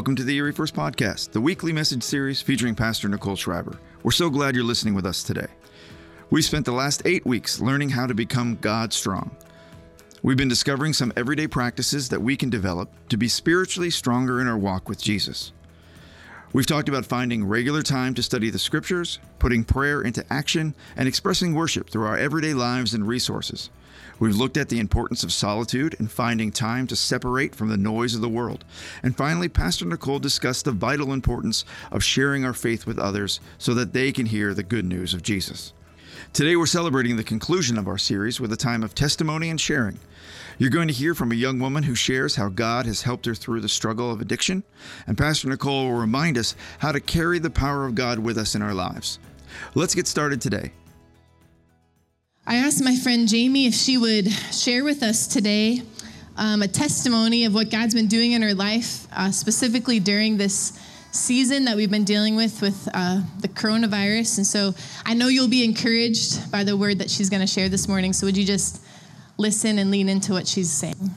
Welcome to the Erie First Podcast, the weekly message series featuring Pastor Nicole Schreiber. We're so glad you're listening with us today. We spent the last eight weeks learning how to become God strong. We've been discovering some everyday practices that we can develop to be spiritually stronger in our walk with Jesus. We've talked about finding regular time to study the scriptures, putting prayer into action, and expressing worship through our everyday lives and resources. We've looked at the importance of solitude and finding time to separate from the noise of the world. And finally, Pastor Nicole discussed the vital importance of sharing our faith with others so that they can hear the good news of Jesus. Today, we're celebrating the conclusion of our series with a time of testimony and sharing. You're going to hear from a young woman who shares how God has helped her through the struggle of addiction, and Pastor Nicole will remind us how to carry the power of God with us in our lives. Let's get started today. I asked my friend Jamie if she would share with us today um, a testimony of what God's been doing in her life, uh, specifically during this season that we've been dealing with with uh, the coronavirus. And so I know you'll be encouraged by the word that she's going to share this morning. So would you just listen and lean into what she's saying.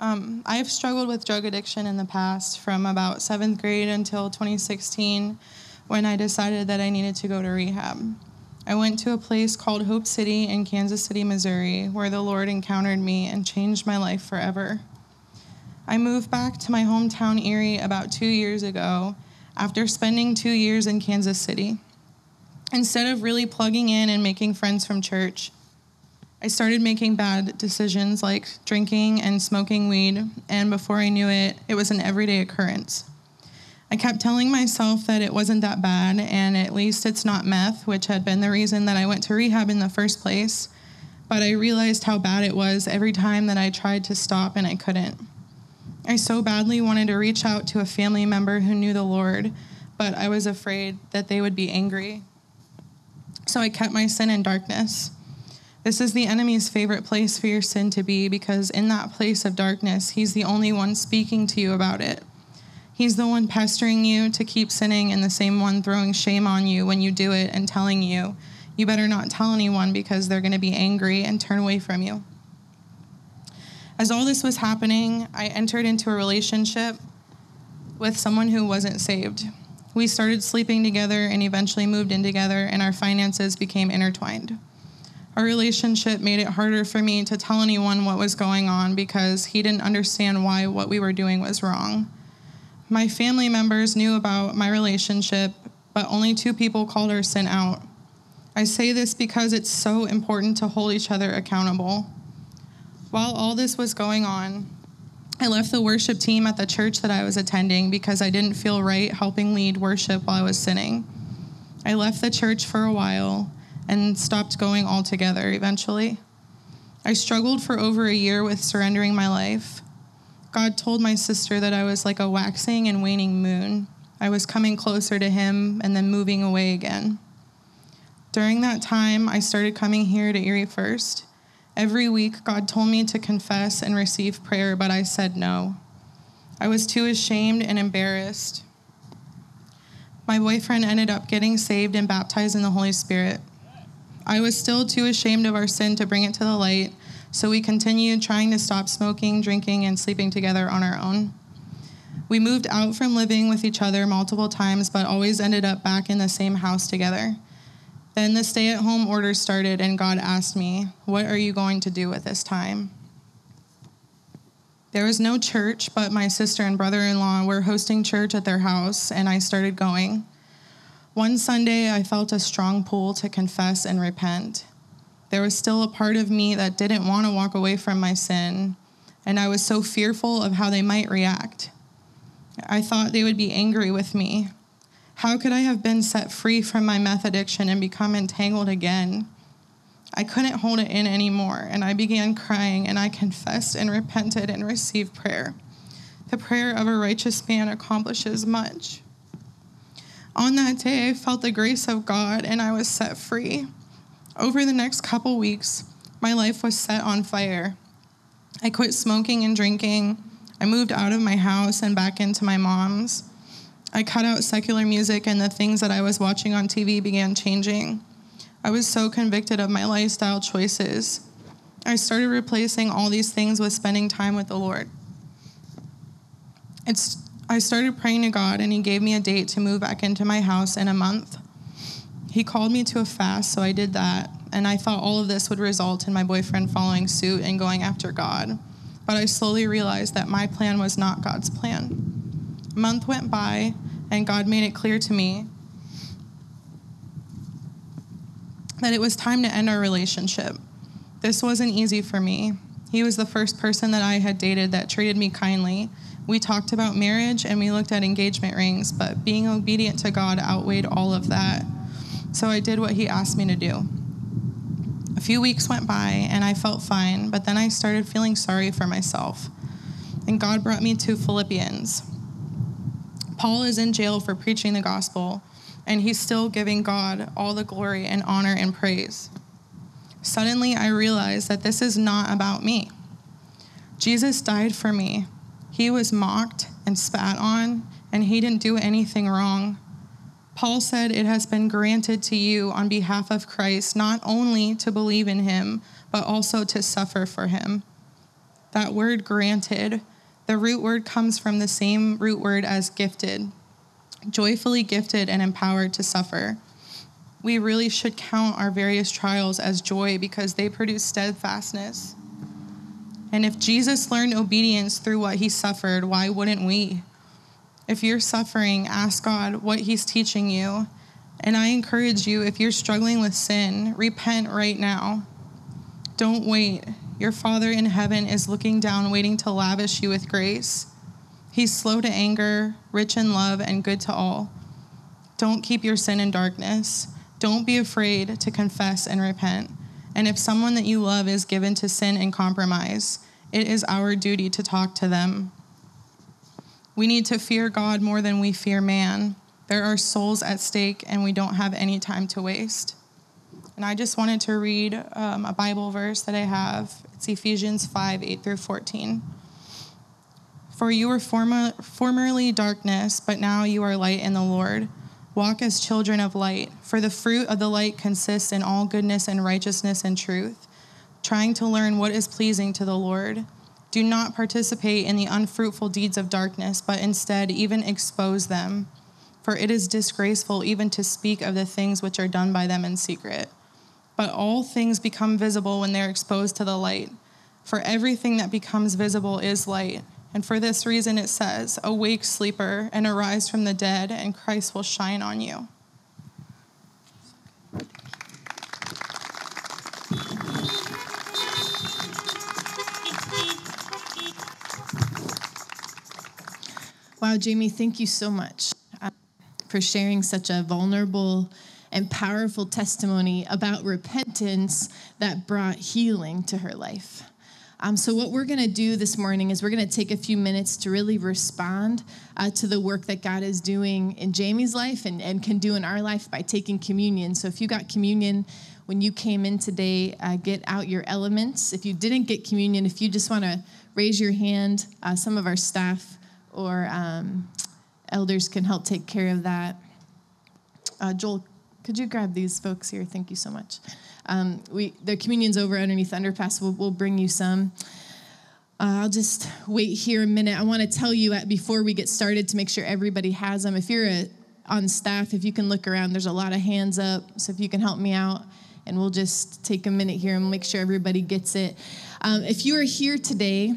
Um, I've struggled with drug addiction in the past from about seventh grade until 2016 when I decided that I needed to go to rehab. I went to a place called Hope City in Kansas City, Missouri, where the Lord encountered me and changed my life forever. I moved back to my hometown, Erie, about two years ago after spending two years in Kansas City. Instead of really plugging in and making friends from church, I started making bad decisions like drinking and smoking weed, and before I knew it, it was an everyday occurrence. I kept telling myself that it wasn't that bad, and at least it's not meth, which had been the reason that I went to rehab in the first place. But I realized how bad it was every time that I tried to stop and I couldn't. I so badly wanted to reach out to a family member who knew the Lord, but I was afraid that they would be angry. So I kept my sin in darkness. This is the enemy's favorite place for your sin to be because in that place of darkness, he's the only one speaking to you about it. He's the one pestering you to keep sinning and the same one throwing shame on you when you do it and telling you, you better not tell anyone because they're going to be angry and turn away from you. As all this was happening, I entered into a relationship with someone who wasn't saved. We started sleeping together and eventually moved in together, and our finances became intertwined. Our relationship made it harder for me to tell anyone what was going on because he didn't understand why what we were doing was wrong. My family members knew about my relationship, but only two people called our sin out. I say this because it's so important to hold each other accountable. While all this was going on, I left the worship team at the church that I was attending because I didn't feel right helping lead worship while I was sinning. I left the church for a while and stopped going altogether eventually. I struggled for over a year with surrendering my life. God told my sister that I was like a waxing and waning moon. I was coming closer to Him and then moving away again. During that time, I started coming here to Erie First. Every week, God told me to confess and receive prayer, but I said no. I was too ashamed and embarrassed. My boyfriend ended up getting saved and baptized in the Holy Spirit. I was still too ashamed of our sin to bring it to the light, so we continued trying to stop smoking, drinking, and sleeping together on our own. We moved out from living with each other multiple times, but always ended up back in the same house together. Then the stay at home order started, and God asked me, What are you going to do with this time? There was no church, but my sister and brother in law were hosting church at their house, and I started going. One Sunday, I felt a strong pull to confess and repent. There was still a part of me that didn't want to walk away from my sin, and I was so fearful of how they might react. I thought they would be angry with me. How could I have been set free from my meth addiction and become entangled again? I couldn't hold it in anymore, and I began crying, and I confessed and repented and received prayer. The prayer of a righteous man accomplishes much. On that day, I felt the grace of God and I was set free. Over the next couple weeks, my life was set on fire. I quit smoking and drinking. I moved out of my house and back into my mom's. I cut out secular music, and the things that I was watching on TV began changing. I was so convicted of my lifestyle choices. I started replacing all these things with spending time with the Lord. it's I started praying to God and he gave me a date to move back into my house in a month. He called me to a fast, so I did that. And I thought all of this would result in my boyfriend following suit and going after God. But I slowly realized that my plan was not God's plan. A month went by, and God made it clear to me that it was time to end our relationship. This wasn't easy for me. He was the first person that I had dated that treated me kindly. We talked about marriage and we looked at engagement rings, but being obedient to God outweighed all of that. So I did what He asked me to do. A few weeks went by and I felt fine, but then I started feeling sorry for myself. And God brought me to Philippians. Paul is in jail for preaching the gospel, and he's still giving God all the glory and honor and praise. Suddenly, I realized that this is not about me. Jesus died for me. He was mocked and spat on, and he didn't do anything wrong. Paul said, It has been granted to you on behalf of Christ not only to believe in him, but also to suffer for him. That word granted, the root word comes from the same root word as gifted, joyfully gifted and empowered to suffer. We really should count our various trials as joy because they produce steadfastness. And if Jesus learned obedience through what he suffered, why wouldn't we? If you're suffering, ask God what He's teaching you. And I encourage you, if you're struggling with sin, repent right now. Don't wait. Your Father in heaven is looking down, waiting to lavish you with grace. He's slow to anger, rich in love, and good to all. Don't keep your sin in darkness. Don't be afraid to confess and repent. And if someone that you love is given to sin and compromise, it is our duty to talk to them. We need to fear God more than we fear man. There are souls at stake, and we don't have any time to waste. And I just wanted to read um, a Bible verse that I have. It's Ephesians 5 8 through 14. For you were former, formerly darkness, but now you are light in the Lord. Walk as children of light, for the fruit of the light consists in all goodness and righteousness and truth, trying to learn what is pleasing to the Lord. Do not participate in the unfruitful deeds of darkness, but instead even expose them. For it is disgraceful even to speak of the things which are done by them in secret. But all things become visible when they're exposed to the light. For everything that becomes visible is light. And for this reason it says, Awake, sleeper, and arise from the dead, and Christ will shine on you. Wow, Jamie, thank you so much uh, for sharing such a vulnerable and powerful testimony about repentance that brought healing to her life. Um, so, what we're going to do this morning is we're going to take a few minutes to really respond uh, to the work that God is doing in Jamie's life and, and can do in our life by taking communion. So, if you got communion when you came in today, uh, get out your elements. If you didn't get communion, if you just want to raise your hand, uh, some of our staff or um, elders can help take care of that. Uh, Joel, could you grab these folks here? Thank you so much. Um, we the communion's over underneath underpass. We'll, we'll bring you some. Uh, I'll just wait here a minute. I want to tell you at, before we get started to make sure everybody has them. If you're a, on staff, if you can look around, there's a lot of hands up. So if you can help me out, and we'll just take a minute here and make sure everybody gets it. Um, if you are here today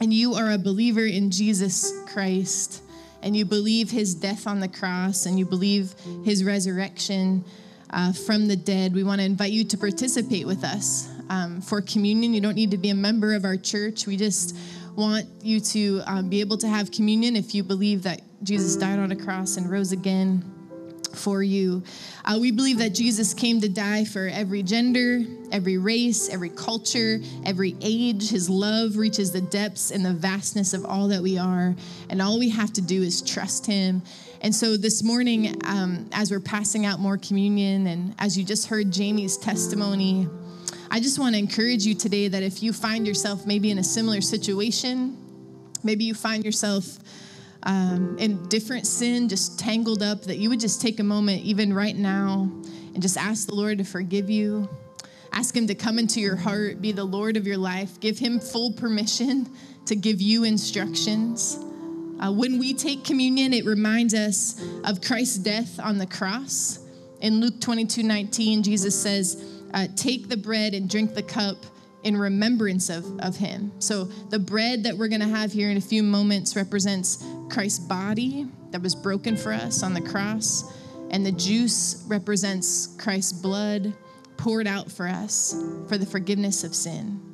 and you are a believer in Jesus Christ, and you believe his death on the cross, and you believe his resurrection uh, from the dead, we want to invite you to participate with us um, for communion. You don't need to be a member of our church. We just want you to um, be able to have communion if you believe that Jesus died on a cross and rose again for you. Uh, we believe that Jesus came to die for every gender, every race, every culture, every age. His love reaches the depths and the vastness of all that we are. And all we have to do is trust him. And so this morning, um, as we're passing out more communion, and as you just heard Jamie's testimony, I just want to encourage you today that if you find yourself maybe in a similar situation, maybe you find yourself um, in different sin, just tangled up, that you would just take a moment, even right now, and just ask the Lord to forgive you. Ask Him to come into your heart, be the Lord of your life. Give Him full permission to give you instructions. Uh, when we take communion, it reminds us of Christ's death on the cross. In Luke 22 19, Jesus says, uh, Take the bread and drink the cup in remembrance of, of him. So the bread that we're going to have here in a few moments represents Christ's body that was broken for us on the cross, and the juice represents Christ's blood poured out for us for the forgiveness of sin.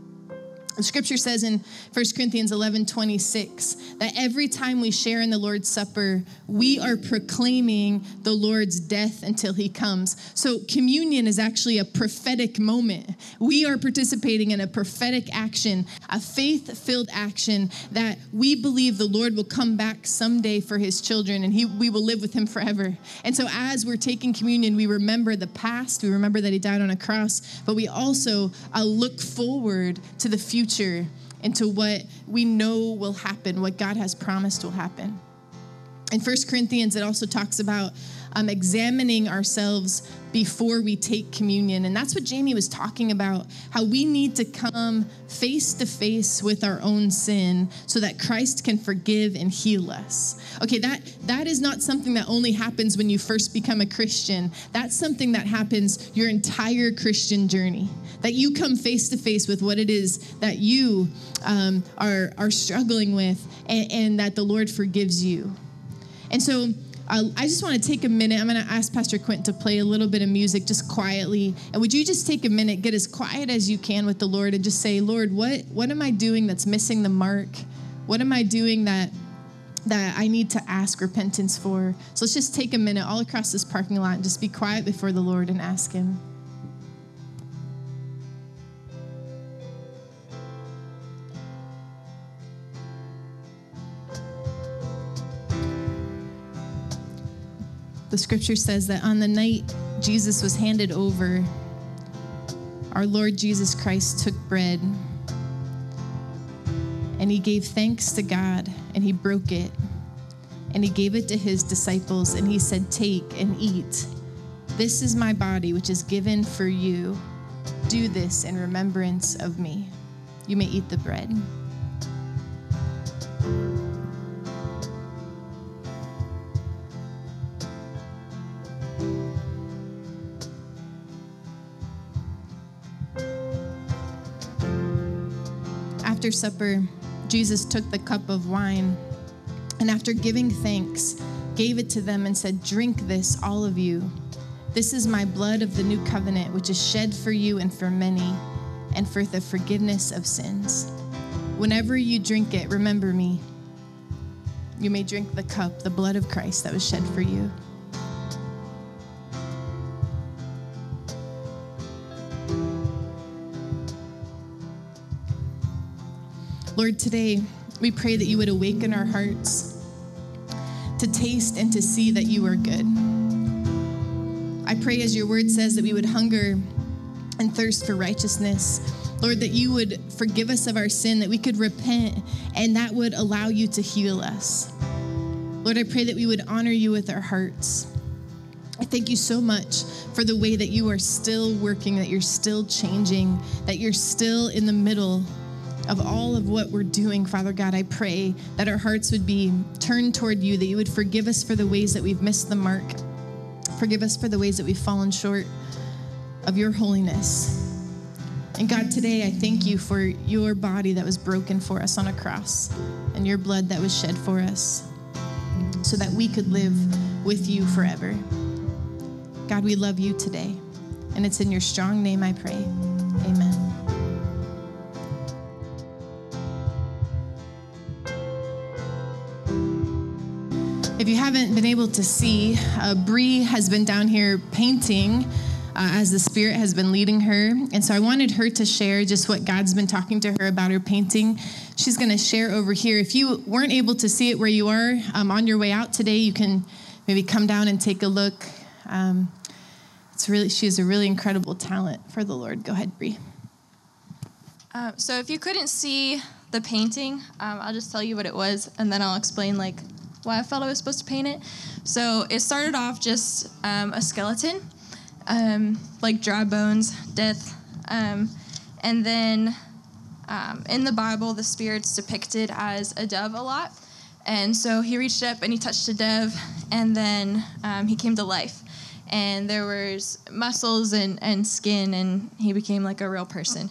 The scripture says in 1 Corinthians 11 26 that every time we share in the Lord's Supper, we are proclaiming the Lord's death until he comes. So, communion is actually a prophetic moment. We are participating in a prophetic action, a faith filled action that we believe the Lord will come back someday for his children and he, we will live with him forever. And so, as we're taking communion, we remember the past, we remember that he died on a cross, but we also uh, look forward to the future future into what we know will happen, what God has promised will happen. In First Corinthians, it also talks about um, examining ourselves before we take communion. And that's what Jamie was talking about how we need to come face to face with our own sin so that Christ can forgive and heal us. Okay, that, that is not something that only happens when you first become a Christian. That's something that happens your entire Christian journey. That you come face to face with what it is that you um, are, are struggling with and, and that the Lord forgives you. And so uh, I just want to take a minute. I'm going to ask Pastor Quint to play a little bit of music just quietly. And would you just take a minute, get as quiet as you can with the Lord, and just say, Lord, what, what am I doing that's missing the mark? What am I doing that that I need to ask repentance for? So let's just take a minute all across this parking lot and just be quiet before the Lord and ask Him. The scripture says that on the night Jesus was handed over, our Lord Jesus Christ took bread and he gave thanks to God and he broke it and he gave it to his disciples and he said, Take and eat. This is my body, which is given for you. Do this in remembrance of me. You may eat the bread. After supper, Jesus took the cup of wine and after giving thanks, gave it to them and said, Drink this, all of you. This is my blood of the new covenant, which is shed for you and for many, and for the forgiveness of sins. Whenever you drink it, remember me. You may drink the cup, the blood of Christ that was shed for you. Lord, today we pray that you would awaken our hearts to taste and to see that you are good. I pray, as your word says, that we would hunger and thirst for righteousness. Lord, that you would forgive us of our sin, that we could repent, and that would allow you to heal us. Lord, I pray that we would honor you with our hearts. I thank you so much for the way that you are still working, that you're still changing, that you're still in the middle of all of what we're doing, Father God, I pray that our hearts would be turned toward you, that you would forgive us for the ways that we've missed the mark. Forgive us for the ways that we've fallen short of your holiness. And God, today I thank you for your body that was broken for us on a cross and your blood that was shed for us so that we could live with you forever. God, we love you today. And it's in your strong name I pray. Amen. If you haven't been able to see, uh, Bree has been down here painting uh, as the Spirit has been leading her. And so I wanted her to share just what God's been talking to her about her painting. She's going to share over here. If you weren't able to see it where you are um, on your way out today, you can maybe come down and take a look. Um, it's really, she has a really incredible talent for the Lord. Go ahead, Bree. Uh, so if you couldn't see the painting, um, I'll just tell you what it was, and then I'll explain like why I felt I was supposed to paint it. So it started off just um, a skeleton, um, like dry bones, death. Um, and then um, in the Bible, the spirit's depicted as a dove a lot. And so he reached up and he touched a dove, and then um, he came to life. And there was muscles and, and skin, and he became like a real person.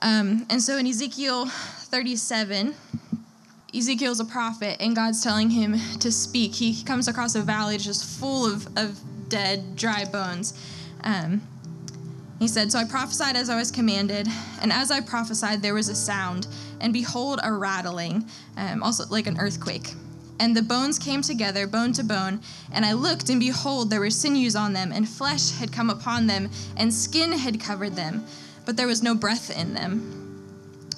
Um, and so in Ezekiel 37, Ezekiel's a prophet, and God's telling him to speak. He comes across a valley just full of, of dead, dry bones. Um, he said, So I prophesied as I was commanded, and as I prophesied, there was a sound, and behold, a rattling, um, also like an earthquake. And the bones came together, bone to bone, and I looked, and behold, there were sinews on them, and flesh had come upon them, and skin had covered them, but there was no breath in them.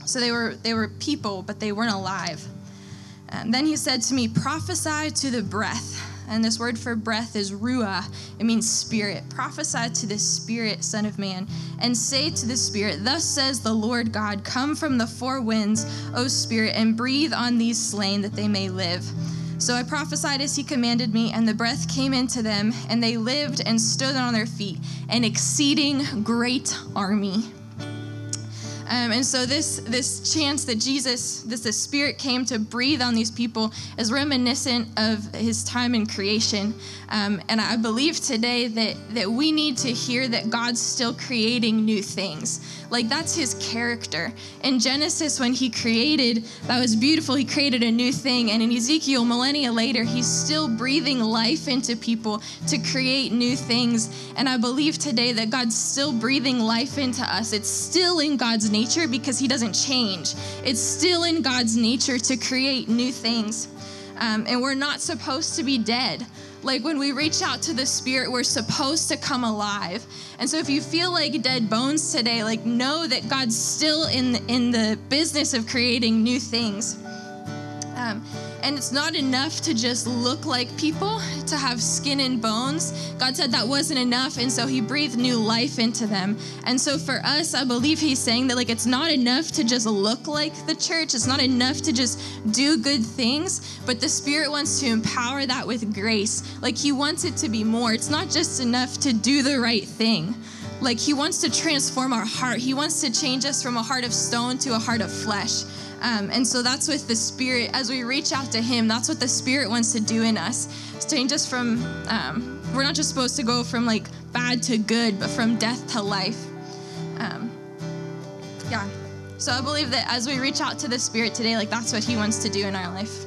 So they were they were people, but they weren't alive. Um, then he said to me, Prophesy to the breath and this word for breath is ruah. It means spirit. Prophesy to the spirit, Son of Man, and say to the spirit, Thus says the Lord God, Come from the four winds, O spirit, and breathe on these slain that they may live. So I prophesied as he commanded me, and the breath came into them, and they lived and stood on their feet, an exceeding great army. Um, and so this this chance that Jesus, this the Spirit came to breathe on these people, is reminiscent of His time in creation. Um, and I believe today that that we need to hear that God's still creating new things. Like that's His character. In Genesis, when He created, that was beautiful. He created a new thing, and in Ezekiel, millennia later, He's still breathing life into people to create new things. And I believe today that God's still breathing life into us. It's still in God's nature because He doesn't change. It's still in God's nature to create new things. Um, and we're not supposed to be dead. Like when we reach out to the Spirit, we're supposed to come alive. And so if you feel like dead bones today, like know that God's still in in the business of creating new things. And it's not enough to just look like people, to have skin and bones. God said that wasn't enough, and so He breathed new life into them. And so for us, I believe He's saying that, like, it's not enough to just look like the church, it's not enough to just do good things, but the Spirit wants to empower that with grace. Like, He wants it to be more. It's not just enough to do the right thing. Like, He wants to transform our heart, He wants to change us from a heart of stone to a heart of flesh. Um, and so that's with the Spirit. As we reach out to Him, that's what the Spirit wants to do in us. Change us from, um, we're not just supposed to go from like bad to good, but from death to life. Um, yeah. So I believe that as we reach out to the Spirit today, like that's what He wants to do in our life.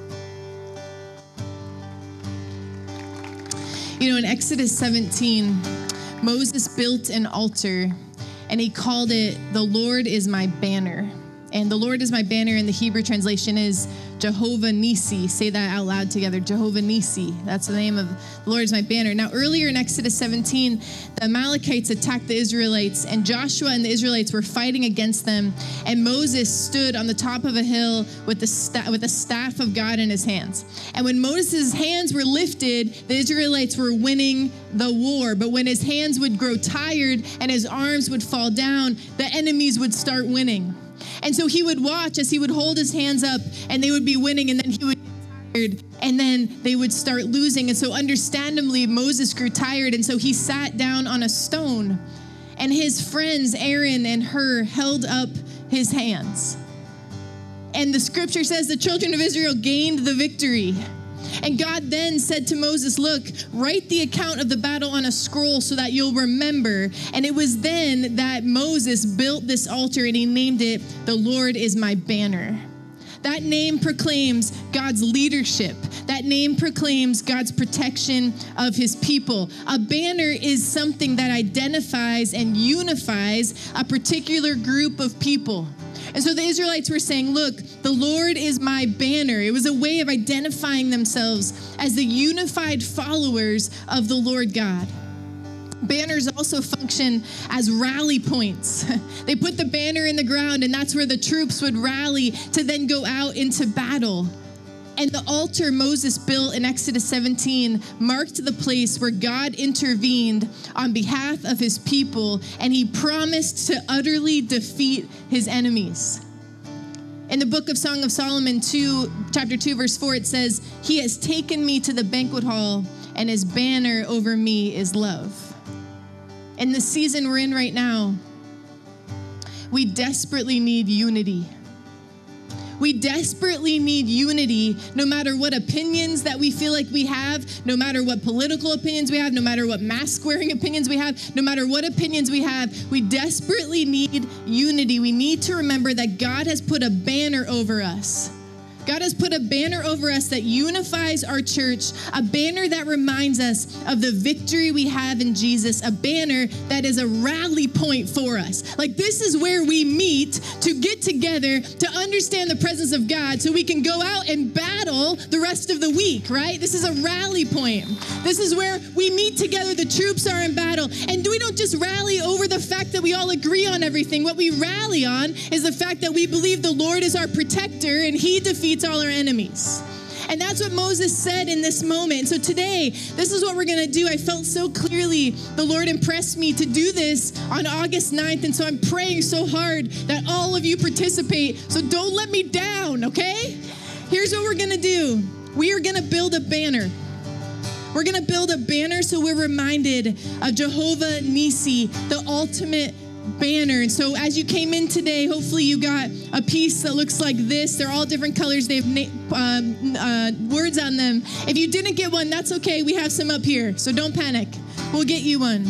You know, in Exodus 17, Moses built an altar and he called it, The Lord is my banner. And the Lord is my banner in the Hebrew translation is Jehovah Nisi. Say that out loud together. Jehovah Nisi. That's the name of the Lord is my banner. Now, earlier in Exodus 17, the Amalekites attacked the Israelites, and Joshua and the Israelites were fighting against them. And Moses stood on the top of a hill with the, sta- with the staff of God in his hands. And when Moses' hands were lifted, the Israelites were winning the war. But when his hands would grow tired and his arms would fall down, the enemies would start winning. And so he would watch as he would hold his hands up and they would be winning, and then he would get tired, and then they would start losing. And so, understandably, Moses grew tired, and so he sat down on a stone, and his friends, Aaron and Hur, held up his hands. And the scripture says the children of Israel gained the victory. And God then said to Moses, Look, write the account of the battle on a scroll so that you'll remember. And it was then that Moses built this altar and he named it, The Lord is my banner. That name proclaims God's leadership. That name proclaims God's protection of his people. A banner is something that identifies and unifies a particular group of people. And so the Israelites were saying, Look, the Lord is my banner. It was a way of identifying themselves as the unified followers of the Lord God. Banners also function as rally points. they put the banner in the ground, and that's where the troops would rally to then go out into battle. And the altar Moses built in Exodus 17 marked the place where God intervened on behalf of his people and he promised to utterly defeat his enemies. In the book of Song of Solomon 2, chapter 2, verse 4, it says, He has taken me to the banquet hall, and his banner over me is love. In the season we're in right now, we desperately need unity. We desperately need unity no matter what opinions that we feel like we have, no matter what political opinions we have, no matter what mask wearing opinions we have, no matter what opinions we have. We desperately need unity. We need to remember that God has put a banner over us. God has put a banner over us that unifies our church, a banner that reminds us of the victory we have in Jesus, a banner that is a rally point for us. Like, this is where we meet to get together to understand the presence of God so we can go out and battle the rest of the week, right? This is a rally point. This is where we meet together, the troops are in battle. And we don't just rally over the fact that we all agree on everything. What we rally on is the fact that we believe the Lord is our protector and he defeats all our enemies. And that's what Moses said in this moment. So today, this is what we're going to do. I felt so clearly the Lord impressed me to do this on August 9th. And so I'm praying so hard that all of you participate. So don't let me down, okay? Here's what we're going to do we are going to build a banner. We're going to build a banner so we're reminded of Jehovah Nisi, the ultimate banner. And so as you came in today, hopefully you got a piece that looks like this. They're all different colors. They have na- um, uh, words on them. If you didn't get one, that's okay. We have some up here. So don't panic. We'll get you one.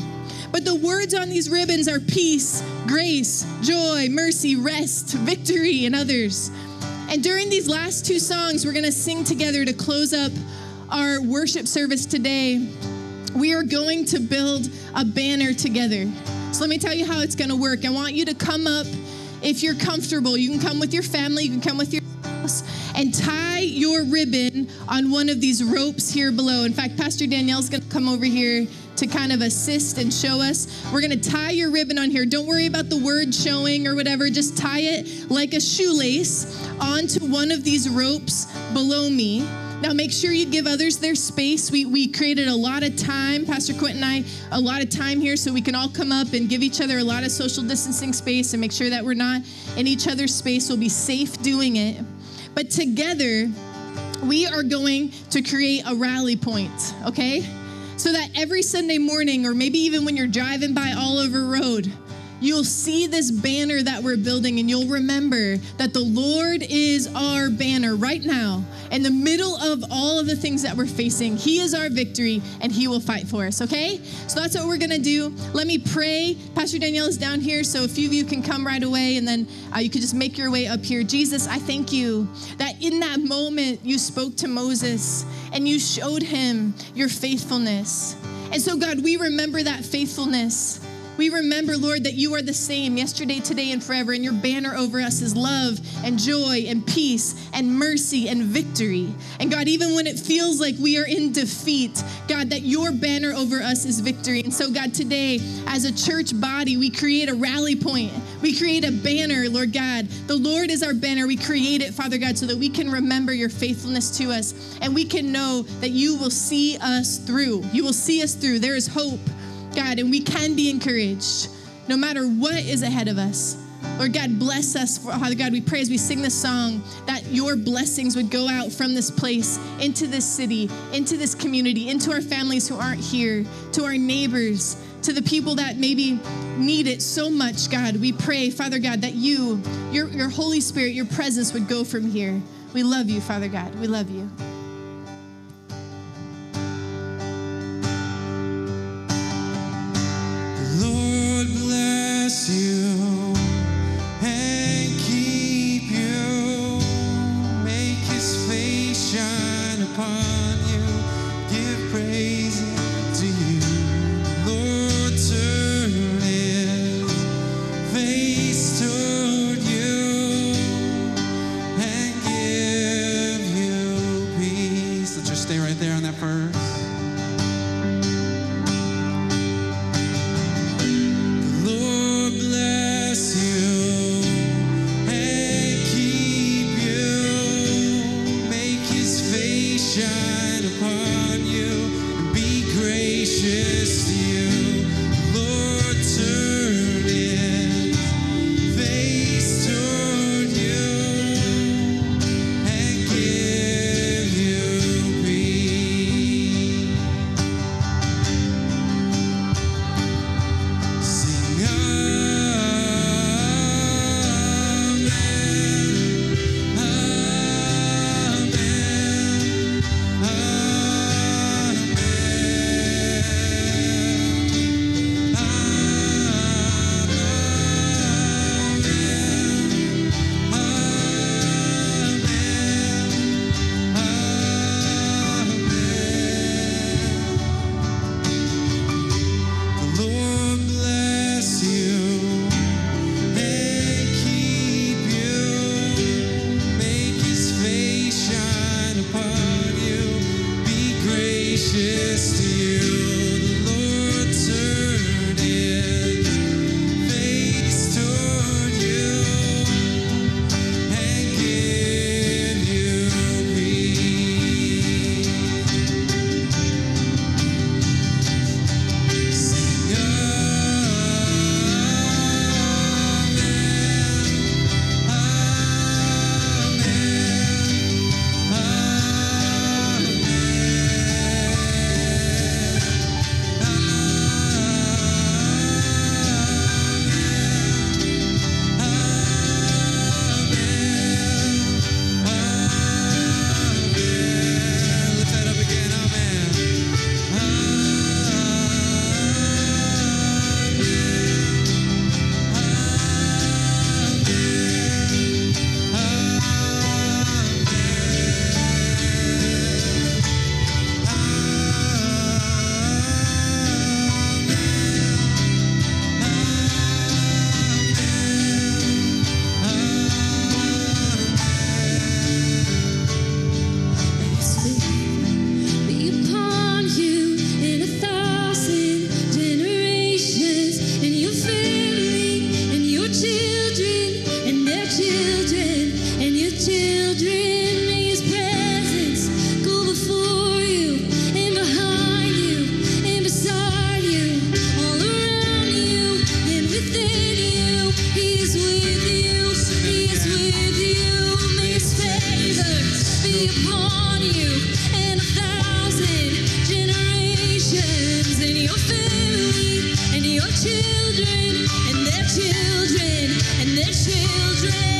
But the words on these ribbons are peace, grace, joy, mercy, rest, victory, and others. And during these last two songs, we're going to sing together to close up our worship service today. We are going to build a banner together. So let me tell you how it's going to work. I want you to come up if you're comfortable. You can come with your family, you can come with your spouse, and tie your ribbon on one of these ropes here below. In fact, Pastor Danielle's going to come over here to kind of assist and show us. We're going to tie your ribbon on here. Don't worry about the word showing or whatever. Just tie it like a shoelace onto one of these ropes below me. Now, make sure you give others their space. We, we created a lot of time, Pastor Quentin and I, a lot of time here so we can all come up and give each other a lot of social distancing space and make sure that we're not in each other's space. We'll be safe doing it. But together, we are going to create a rally point, okay? So that every Sunday morning, or maybe even when you're driving by Oliver Road, you'll see this banner that we're building and you'll remember that the Lord is our banner right now. In the middle of all of the things that we're facing, He is our victory and He will fight for us, okay? So that's what we're gonna do. Let me pray. Pastor Danielle is down here, so a few of you can come right away and then uh, you can just make your way up here. Jesus, I thank you that in that moment you spoke to Moses and you showed him your faithfulness. And so, God, we remember that faithfulness. We remember, Lord, that you are the same yesterday, today, and forever, and your banner over us is love and joy and peace and mercy and victory. And God, even when it feels like we are in defeat, God, that your banner over us is victory. And so, God, today, as a church body, we create a rally point. We create a banner, Lord God. The Lord is our banner. We create it, Father God, so that we can remember your faithfulness to us and we can know that you will see us through. You will see us through. There is hope. God, and we can be encouraged no matter what is ahead of us. Lord God, bless us. Father God, we pray as we sing this song that your blessings would go out from this place into this city, into this community, into our families who aren't here, to our neighbors, to the people that maybe need it so much, God. We pray, Father God, that you, your, your Holy Spirit, your presence would go from here. We love you, Father God. We love you. children and their children and their children.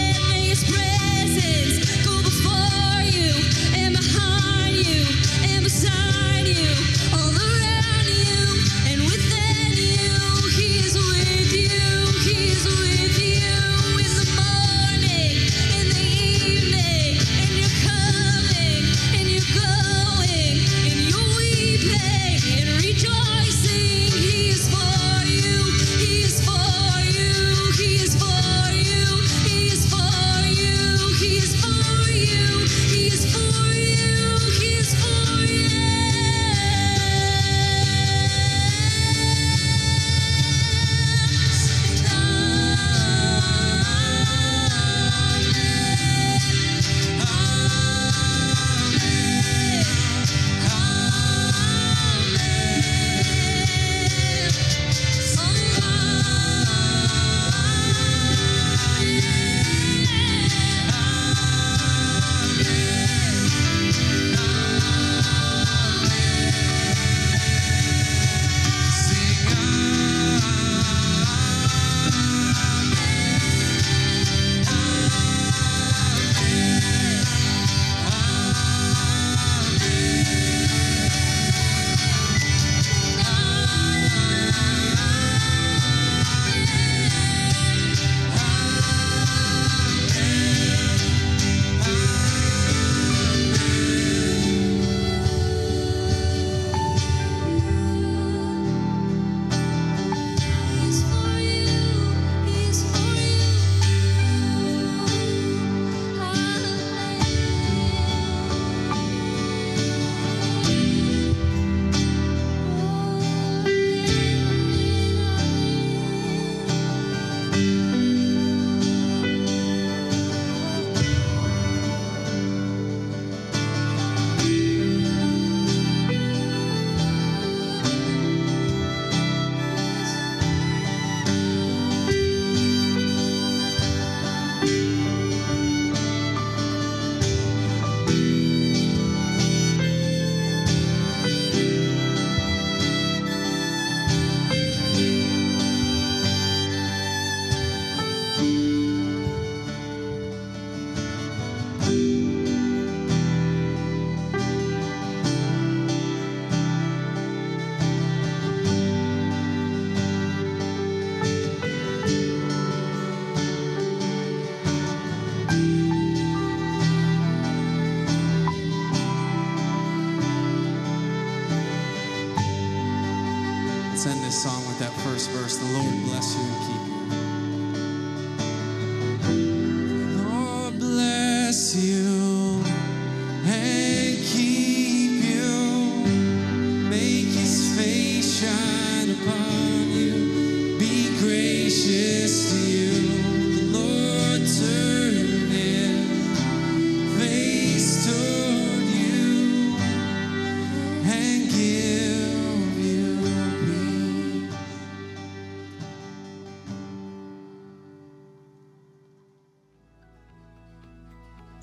Let's end this song with that first verse. The Lord bless you and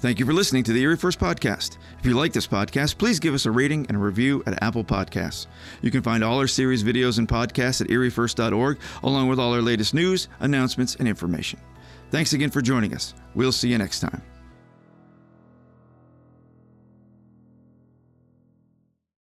Thank you for listening to the Erie First Podcast. If you like this podcast, please give us a rating and a review at Apple Podcasts. You can find all our series videos and podcasts at eriefirst.org, along with all our latest news, announcements, and information. Thanks again for joining us. We'll see you next time.